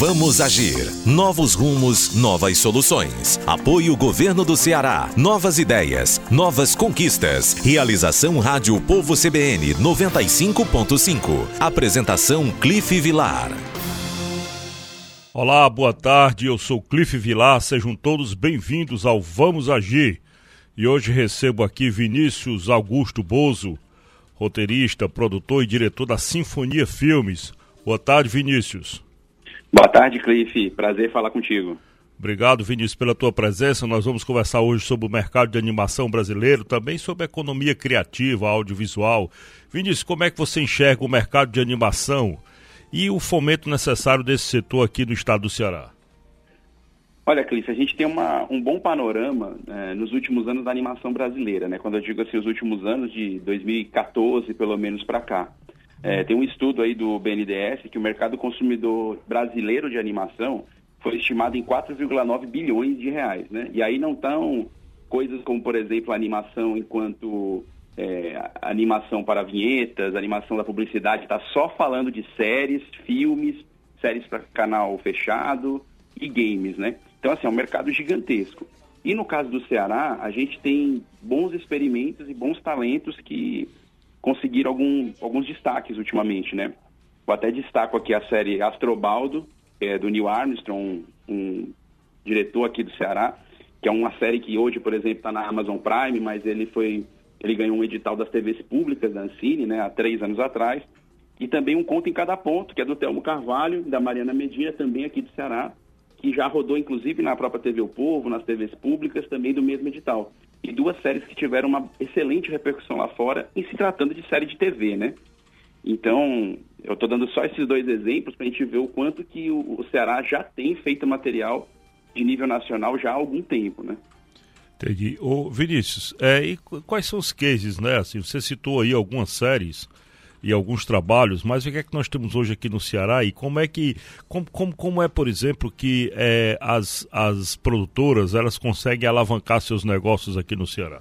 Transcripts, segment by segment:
Vamos agir. Novos rumos, novas soluções. Apoio Governo do Ceará. Novas ideias, novas conquistas. Realização Rádio Povo CBN 95.5. Apresentação Cliff Vilar. Olá, boa tarde. Eu sou Cliff Vilar. Sejam todos bem-vindos ao Vamos Agir. E hoje recebo aqui Vinícius Augusto Bozo, roteirista, produtor e diretor da Sinfonia Filmes. Boa tarde, Vinícius. Boa tarde, Cliff. Prazer falar contigo. Obrigado, Vinícius, pela tua presença. Nós vamos conversar hoje sobre o mercado de animação brasileiro, também sobre a economia criativa, audiovisual. Vinícius, como é que você enxerga o mercado de animação e o fomento necessário desse setor aqui no estado do Ceará? Olha, Cliff, a gente tem uma, um bom panorama é, nos últimos anos da animação brasileira, né? Quando eu digo assim, os últimos anos, de 2014 pelo menos para cá. É, tem um estudo aí do BNDES que o mercado consumidor brasileiro de animação foi estimado em 4,9 bilhões de reais, né? E aí não estão coisas como, por exemplo, a animação enquanto é, animação para vinhetas, animação da publicidade, está só falando de séries, filmes, séries para canal fechado e games, né? Então, assim, é um mercado gigantesco. E no caso do Ceará, a gente tem bons experimentos e bons talentos que conseguiram algum, alguns destaques ultimamente, né? Eu até destaco aqui a série Astrobaldo, é, do Neil Armstrong, um, um diretor aqui do Ceará, que é uma série que hoje, por exemplo, está na Amazon Prime, mas ele foi ele ganhou um edital das TVs públicas da Ancine, né, há três anos atrás, e também um conto em cada ponto, que é do Telmo Carvalho, da Mariana Medina, também aqui do Ceará, que já rodou inclusive na própria TV O Povo, nas TVs públicas, também do mesmo edital e duas séries que tiveram uma excelente repercussão lá fora, em se tratando de série de TV, né? Então, eu estou dando só esses dois exemplos para a gente ver o quanto que o, o, Ceará já tem feito material de nível nacional já há algum tempo, né? Entendi. Ô, Vinícius, é, e quais são os cases, né? Assim, você citou aí algumas séries e alguns trabalhos, mas o que é que nós temos hoje aqui no Ceará e como é que, como, como, como é, por exemplo, que é, as, as produtoras elas conseguem alavancar seus negócios aqui no Ceará?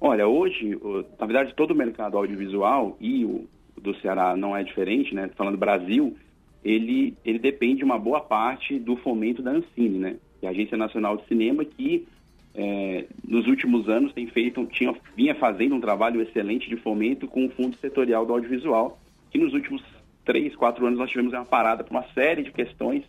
Olha, hoje, na verdade, todo o mercado audiovisual e o do Ceará não é diferente, né? Falando Brasil, ele, ele depende de uma boa parte do fomento da Ancine, né? Que é a Agência Nacional de Cinema que é, nos últimos anos tem feito, tinha, vinha fazendo um trabalho excelente de fomento com o Fundo Setorial do Audiovisual, que nos últimos três, quatro anos nós tivemos uma parada para uma série de questões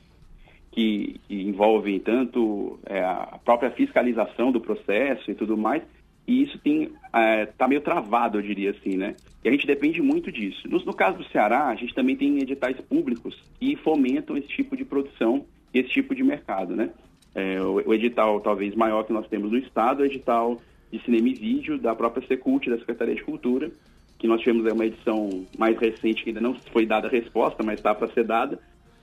que, que envolvem tanto é, a própria fiscalização do processo e tudo mais, e isso está é, meio travado, eu diria assim, né? E a gente depende muito disso. No, no, caso do Ceará, a gente também tem editais públicos que fomentam esse tipo de produção, esse tipo de mercado, né? É, o, o, edital talvez maior que nós temos no estado é o edital de cinema e vídeo da própria Secult, da Secretaria de Cultura, que nós tivemos uma edição mais recente que ainda não foi dada a resposta, mas está para ser dada,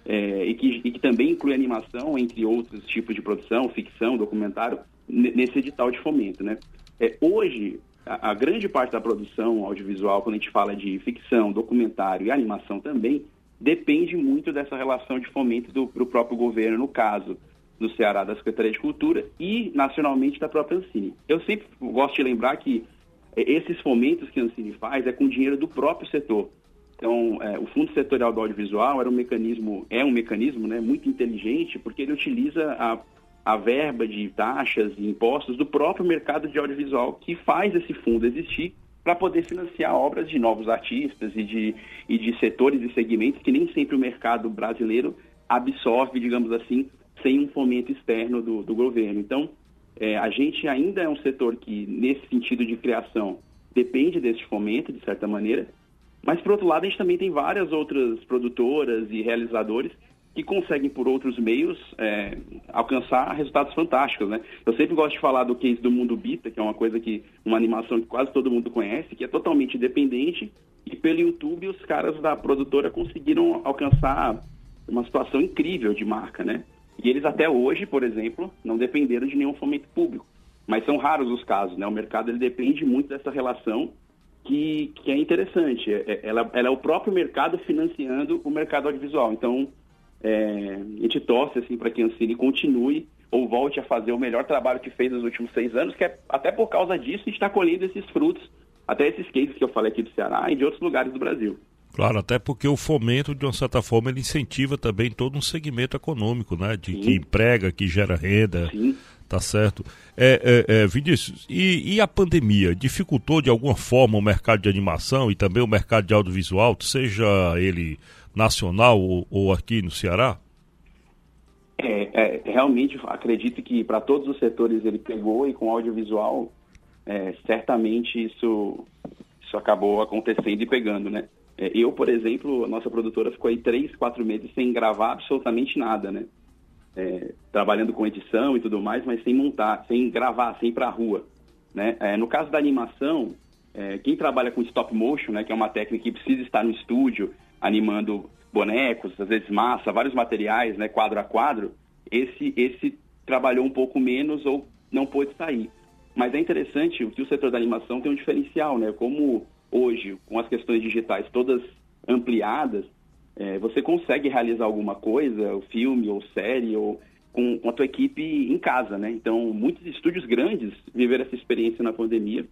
é, e, que, e, que, também inclui animação, entre outros tipos de produção, ficção, documentário, nesse edital de fomento. Né? É, hoje, a, a, grande parte da produção audiovisual, quando a gente fala de ficção, documentário e animação também, depende muito dessa relação de fomento do, do próprio governo, no caso do Ceará, da Secretaria de Cultura e nacionalmente da própria Ancine. Eu sempre gosto de lembrar que é, esses fomentos que a Ancine faz é com dinheiro do próprio setor. Então, é, o Fundo Setorial do Audiovisual era um mecanismo, é um mecanismo né, muito inteligente, porque ele utiliza a, a verba de taxas e impostos do próprio mercado de audiovisual que faz esse fundo existir para poder financiar obras de novos artistas e de, e de setores e segmentos que nem sempre o mercado brasileiro absorve, digamos assim, sem um fomento externo do, do governo. Então, é, a gente ainda é um setor que, nesse sentido de criação, depende desse fomento, de certa maneira, mas, por outro lado, a gente também tem várias outras produtoras e realizadores que conseguem, por outros meios, é, alcançar resultados fantásticos, né? Eu sempre gosto de falar do case do Mundo Bita, que é uma coisa que, uma animação que quase todo mundo conhece, que é totalmente independente, e pelo YouTube os caras da produtora conseguiram alcançar uma situação incrível de marca, né? E eles até hoje, por exemplo, não dependeram de nenhum fomento público. Mas são raros os casos, né? O mercado ele depende muito dessa relação que, que é interessante. É, é, ela, ela é o próprio mercado financiando o mercado audiovisual. Então, é, a gente torce assim, para que a Ancine continue ou volte a fazer o melhor trabalho que fez nos últimos seis anos, que é até por causa disso a gente está colhendo esses frutos, até esses cases que eu falei aqui do Ceará e de outros lugares do Brasil. Claro, até porque o fomento, de uma certa forma, ele incentiva também todo um segmento econômico, né? De Sim. que emprega, que gera renda. Sim. Tá certo. É, é, é, Vinícius, e, e, a pandemia dificultou de alguma forma o mercado de animação e também o mercado de audiovisual, seja ele nacional ou, ou aqui no Ceará? É, é realmente acredito que para todos os setores ele pegou e com audiovisual é, certamente isso, isso acabou acontecendo e pegando, né? É, eu, por exemplo, a nossa produtora ficou aí três, quatro meses sem gravar absolutamente nada, né? é, trabalhando com edição e tudo mais, mas sem montar, sem gravar, sem ir para a rua. Né? É, no caso da animação, é, quem trabalha com stop motion, né, que é uma técnica que precisa estar no estúdio animando bonecos, às vezes massa, vários materiais, né, quadro a quadro, esse, esse trabalhou um pouco menos ou não pôde sair. Mas é interessante que o setor da animação tem um diferencial, né? Como hoje, com as questões digitais todas ampliadas, é, você consegue realizar alguma coisa, o filme ou série, ou com, com, a tua equipe em casa, né? Então, muitos estúdios grandes viveram essa experiência na pandemia.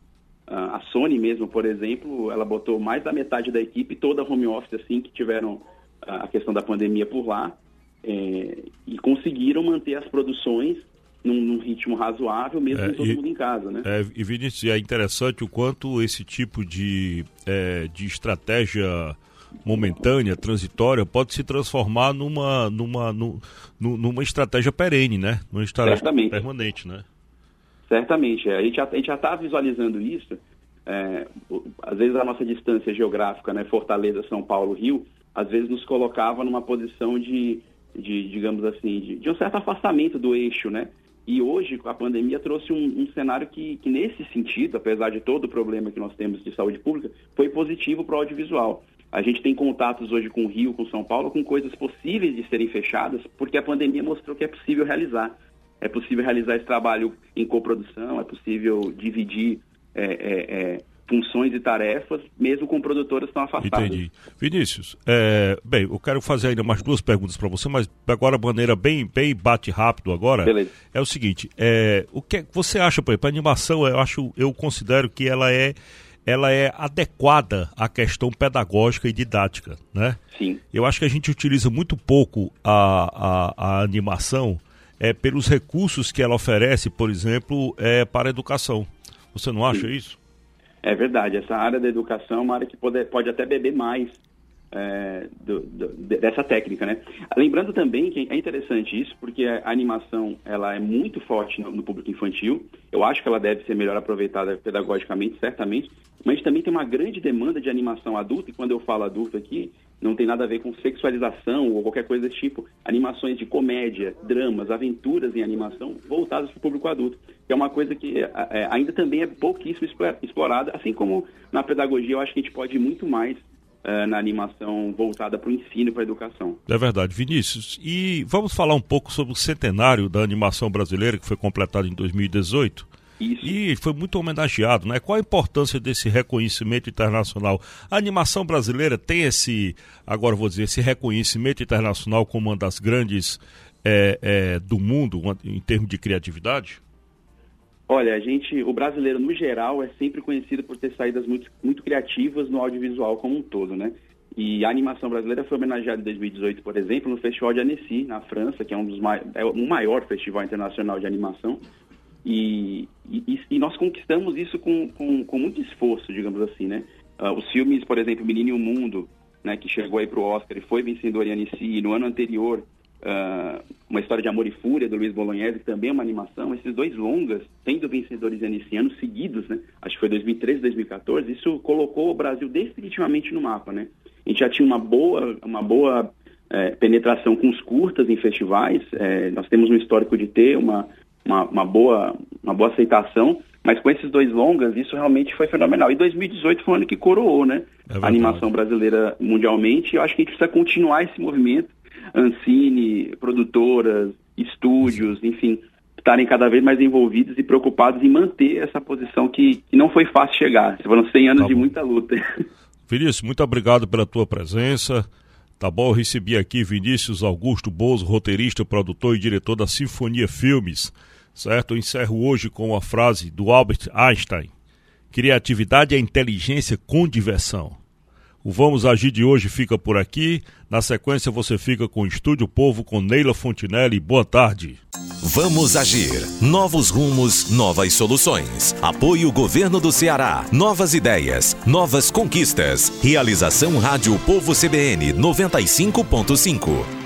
A Sony mesmo, por exemplo, ela botou mais da metade da equipe toda home office, assim, que tiveram a questão da pandemia por lá, é, e conseguiram manter as produções num, num, ritmo razoável, mesmo é, todo e, mundo em casa, né? É, e Vinícius, é interessante o quanto esse tipo de, é, de estratégia momentânea, transitória, pode se transformar numa, numa, numa estratégia perene, né? Numa estratégia Certamente. permanente, né? Certamente. A gente já está visualizando isso. É, às vezes a nossa distância geográfica, né, Fortaleza, São Paulo, Rio, às vezes nos colocava numa posição de, de digamos assim, de, de, um certo afastamento do eixo, né? E hoje, a pandemia trouxe um, um cenário que, que, nesse sentido, apesar de todo o problema que nós temos de saúde pública, foi positivo para o audiovisual. A gente tem contatos hoje com o Rio, com São Paulo, com coisas possíveis de serem fechadas, porque a pandemia mostrou que é possível realizar. É possível realizar esse trabalho em coprodução, é possível dividir é, é, é, funções e tarefas, mesmo com produtoras tão afastadas. Entendi. Vinícius, é, bem, eu quero fazer ainda mais duas perguntas para você, mas agora de maneira bem, bem bate rápido agora. Beleza. É o seguinte, é, o que você acha, por exemplo, a animação, eu acho, eu considero que ela é ela é adequada à questão pedagógica e didática, né? Sim. Eu acho que a gente utiliza muito pouco a, a, a animação é, pelos recursos que ela oferece, por exemplo, é, para a educação. Você não acha Sim. isso? É verdade. Essa área da educação é uma área que pode, pode até beber mais é, do, do, dessa técnica, né? Lembrando também que é interessante isso, porque a animação ela é muito forte no, no, público infantil. Eu acho que ela deve ser melhor aproveitada pedagogicamente, certamente. Mas também tem uma grande demanda de animação adulta. E quando eu falo adulto aqui, não tem nada a ver com sexualização ou qualquer coisa desse tipo. Animações de comédia, dramas, aventuras em animação voltadas para o público adulto, que é uma coisa que é, é, ainda também é pouquíssimo explorada. Assim como na pedagogia, eu acho que a gente pode ir muito mais uh, na animação voltada para o ensino e para a educação. É verdade, Vinícius. E vamos falar um pouco sobre o centenário da animação brasileira, que foi completado em 2018. Isso. E foi muito homenageado, né? Qual a importância desse reconhecimento internacional? A animação brasileira tem esse, agora vou dizer, esse reconhecimento internacional como uma das grandes é, é, do mundo em termos de criatividade? Olha, a gente, o brasileiro no geral é sempre conhecido por ter saídas muito, muito criativas no audiovisual como um todo, né? E a animação brasileira foi homenageada em 2018, por exemplo, no Festival de Annecy, na França, que é um dos é o maior festival internacional de animação. E, e, e nós conquistamos isso com, com, com, muito esforço, digamos assim, né? Uh, os filmes, por exemplo, Menino e o Mundo, né, que chegou aí para o Oscar e foi vencedor em Annecy, e no ano anterior uh, uma história de amor e fúria do Luiz Bolognese, que também é uma animação. Esses dois longas, sendo vencedores nesse ano seguidos, né? Acho que foi 2013, 2014. Isso colocou o Brasil definitivamente no mapa, né? A gente já tinha uma boa, uma boa é, penetração com os curtas em festivais. É, nós temos um histórico de ter uma, uma, uma, boa, uma boa aceitação. Mas com esses dois longas, isso realmente foi fenomenal. E 2018 foi um ano que coroou, né? É a animação brasileira mundialmente. E eu acho que a gente precisa continuar esse movimento Ancine, produtoras, estúdios, enfim, estarem cada vez mais envolvidos e preocupados em manter essa posição que, que não foi fácil chegar. Foram 100 anos tá de muita luta. Vinícius, muito obrigado pela tua presença. Tá bom, eu recebi aqui Vinícius Augusto Bozo, roteirista, produtor e diretor da Sinfonia Filmes. Certo? Eu encerro hoje com a frase do Albert Einstein: Criatividade é inteligência com diversão. O Vamos Agir de hoje fica por aqui. Na sequência, você fica com o Estúdio Povo com Neila Fontinelli. Boa tarde. Vamos Agir. Novos rumos, novas soluções. Apoio Governo do Ceará. Novas ideias, novas conquistas. Realização Rádio Povo CBN 95.5.